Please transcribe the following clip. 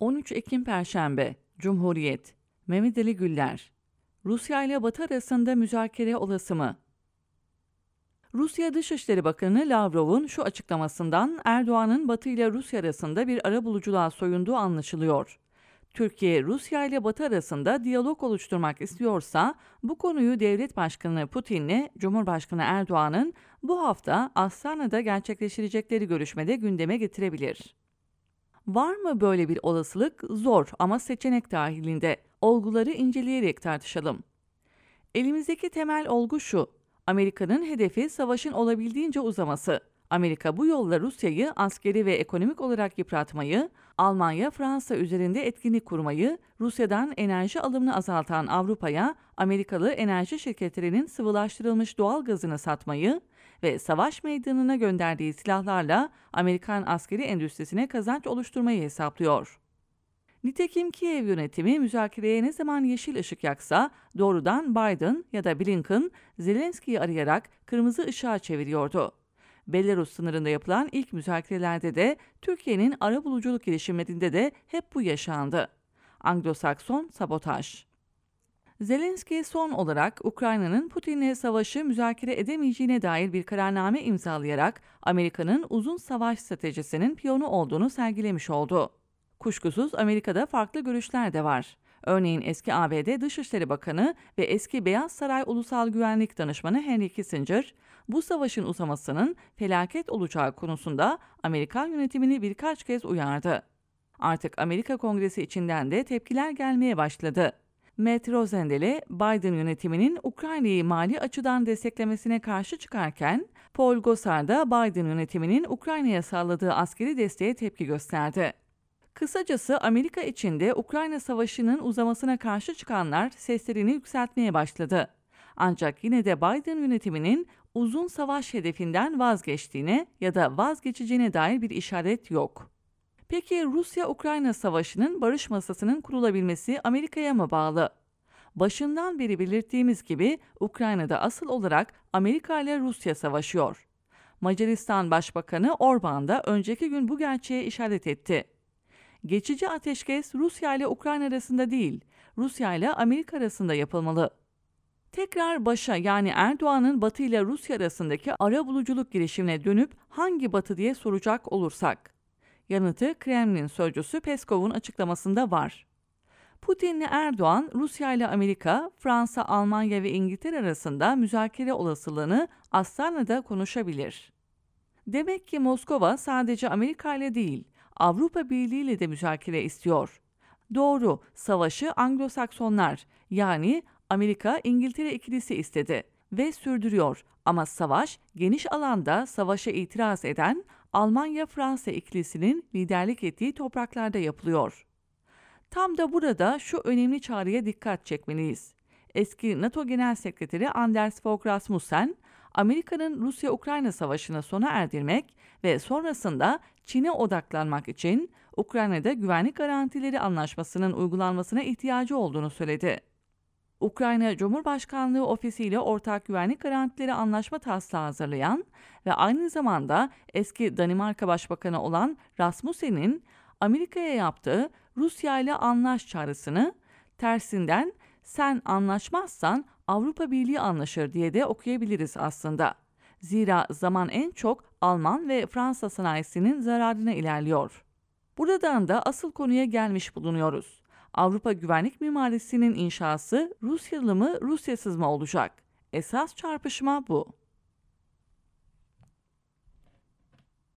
13 Ekim Perşembe Cumhuriyet Mehmet Ali Güller Rusya ile Batı arasında müzakere olası mı? Rusya Dışişleri Bakanı Lavrov'un şu açıklamasından Erdoğan'ın Batı ile Rusya arasında bir arabuluculuğa soyunduğu anlaşılıyor. Türkiye, Rusya ile Batı arasında diyalog oluşturmak istiyorsa bu konuyu Devlet Başkanı Putin'le Cumhurbaşkanı Erdoğan'ın bu hafta Astana'da gerçekleştirecekleri görüşmede gündeme getirebilir. Var mı böyle bir olasılık? Zor ama seçenek dahilinde. Olguları inceleyerek tartışalım. Elimizdeki temel olgu şu. Amerika'nın hedefi savaşın olabildiğince uzaması. Amerika bu yolla Rusya'yı askeri ve ekonomik olarak yıpratmayı, Almanya, Fransa üzerinde etkinlik kurmayı, Rusya'dan enerji alımını azaltan Avrupa'ya Amerikalı enerji şirketlerinin sıvılaştırılmış doğal gazını satmayı ve savaş meydanına gönderdiği silahlarla Amerikan askeri endüstrisine kazanç oluşturmayı hesaplıyor. Nitekim Kiev yönetimi müzakereye ne zaman yeşil ışık yaksa doğrudan Biden ya da Blinken Zelenski'yi arayarak kırmızı ışığa çeviriyordu. Belarus sınırında yapılan ilk müzakerelerde de Türkiye'nin ara buluculuk girişimlerinde de hep bu yaşandı. Anglo-Sakson sabotaj. Zelenski son olarak Ukrayna'nın Putin'le savaşı müzakere edemeyeceğine dair bir kararname imzalayarak Amerika'nın uzun savaş stratejisinin piyonu olduğunu sergilemiş oldu. Kuşkusuz Amerika'da farklı görüşler de var. Örneğin eski ABD Dışişleri Bakanı ve eski Beyaz Saray Ulusal Güvenlik Danışmanı Henry Kissinger, bu savaşın uzamasının felaket olacağı konusunda Amerikan yönetimini birkaç kez uyardı. Artık Amerika Kongresi içinden de tepkiler gelmeye başladı. Matt Rosendale, Biden yönetiminin Ukrayna'yı mali açıdan desteklemesine karşı çıkarken, Paul Gosar da Biden yönetiminin Ukrayna'ya sağladığı askeri desteğe tepki gösterdi. Kısacası Amerika içinde Ukrayna Savaşı'nın uzamasına karşı çıkanlar seslerini yükseltmeye başladı. Ancak yine de Biden yönetiminin uzun savaş hedefinden vazgeçtiğine ya da vazgeçeceğine dair bir işaret yok. Peki Rusya-Ukrayna savaşının barış masasının kurulabilmesi Amerika'ya mı bağlı? Başından beri belirttiğimiz gibi Ukrayna'da asıl olarak Amerika ile Rusya savaşıyor. Macaristan Başbakanı Orban da önceki gün bu gerçeğe işaret etti. Geçici ateşkes Rusya ile Ukrayna arasında değil, Rusya ile Amerika arasında yapılmalı. Tekrar başa yani Erdoğan'ın Batı ile Rusya arasındaki ara buluculuk girişimine dönüp hangi Batı diye soracak olursak. Yanıtı Kremlin sözcüsü Peskov'un açıklamasında var. Putin ile Erdoğan, Rusya ile Amerika, Fransa, Almanya ve İngiltere arasında müzakere olasılığını Astana'da konuşabilir. Demek ki Moskova sadece Amerika ile değil, Avrupa Birliği ile de müzakere istiyor. Doğru, savaşı Anglo-Saksonlar yani Amerika İngiltere ikilisi istedi ve sürdürüyor ama savaş geniş alanda savaşa itiraz eden Almanya-Fransa ikilisinin liderlik ettiği topraklarda yapılıyor. Tam da burada şu önemli çağrıya dikkat çekmeliyiz. Eski NATO Genel Sekreteri Anders Fogh Rasmussen, Amerika'nın Rusya-Ukrayna savaşını sona erdirmek ve sonrasında Çin'e odaklanmak için Ukrayna'da güvenlik garantileri anlaşmasının uygulanmasına ihtiyacı olduğunu söyledi. Ukrayna Cumhurbaşkanlığı Ofisi ile ortak güvenlik garantileri anlaşma taslağı hazırlayan ve aynı zamanda eski Danimarka Başbakanı olan Rasmussen'in Amerika'ya yaptığı Rusya ile anlaş çağrısını tersinden sen anlaşmazsan Avrupa Birliği anlaşır diye de okuyabiliriz aslında. Zira zaman en çok Alman ve Fransa sanayisinin zararına ilerliyor. Buradan da asıl konuya gelmiş bulunuyoruz. Avrupa güvenlik mimarisinin inşası Rusyalı mı Rusyasız mı olacak? Esas çarpışma bu.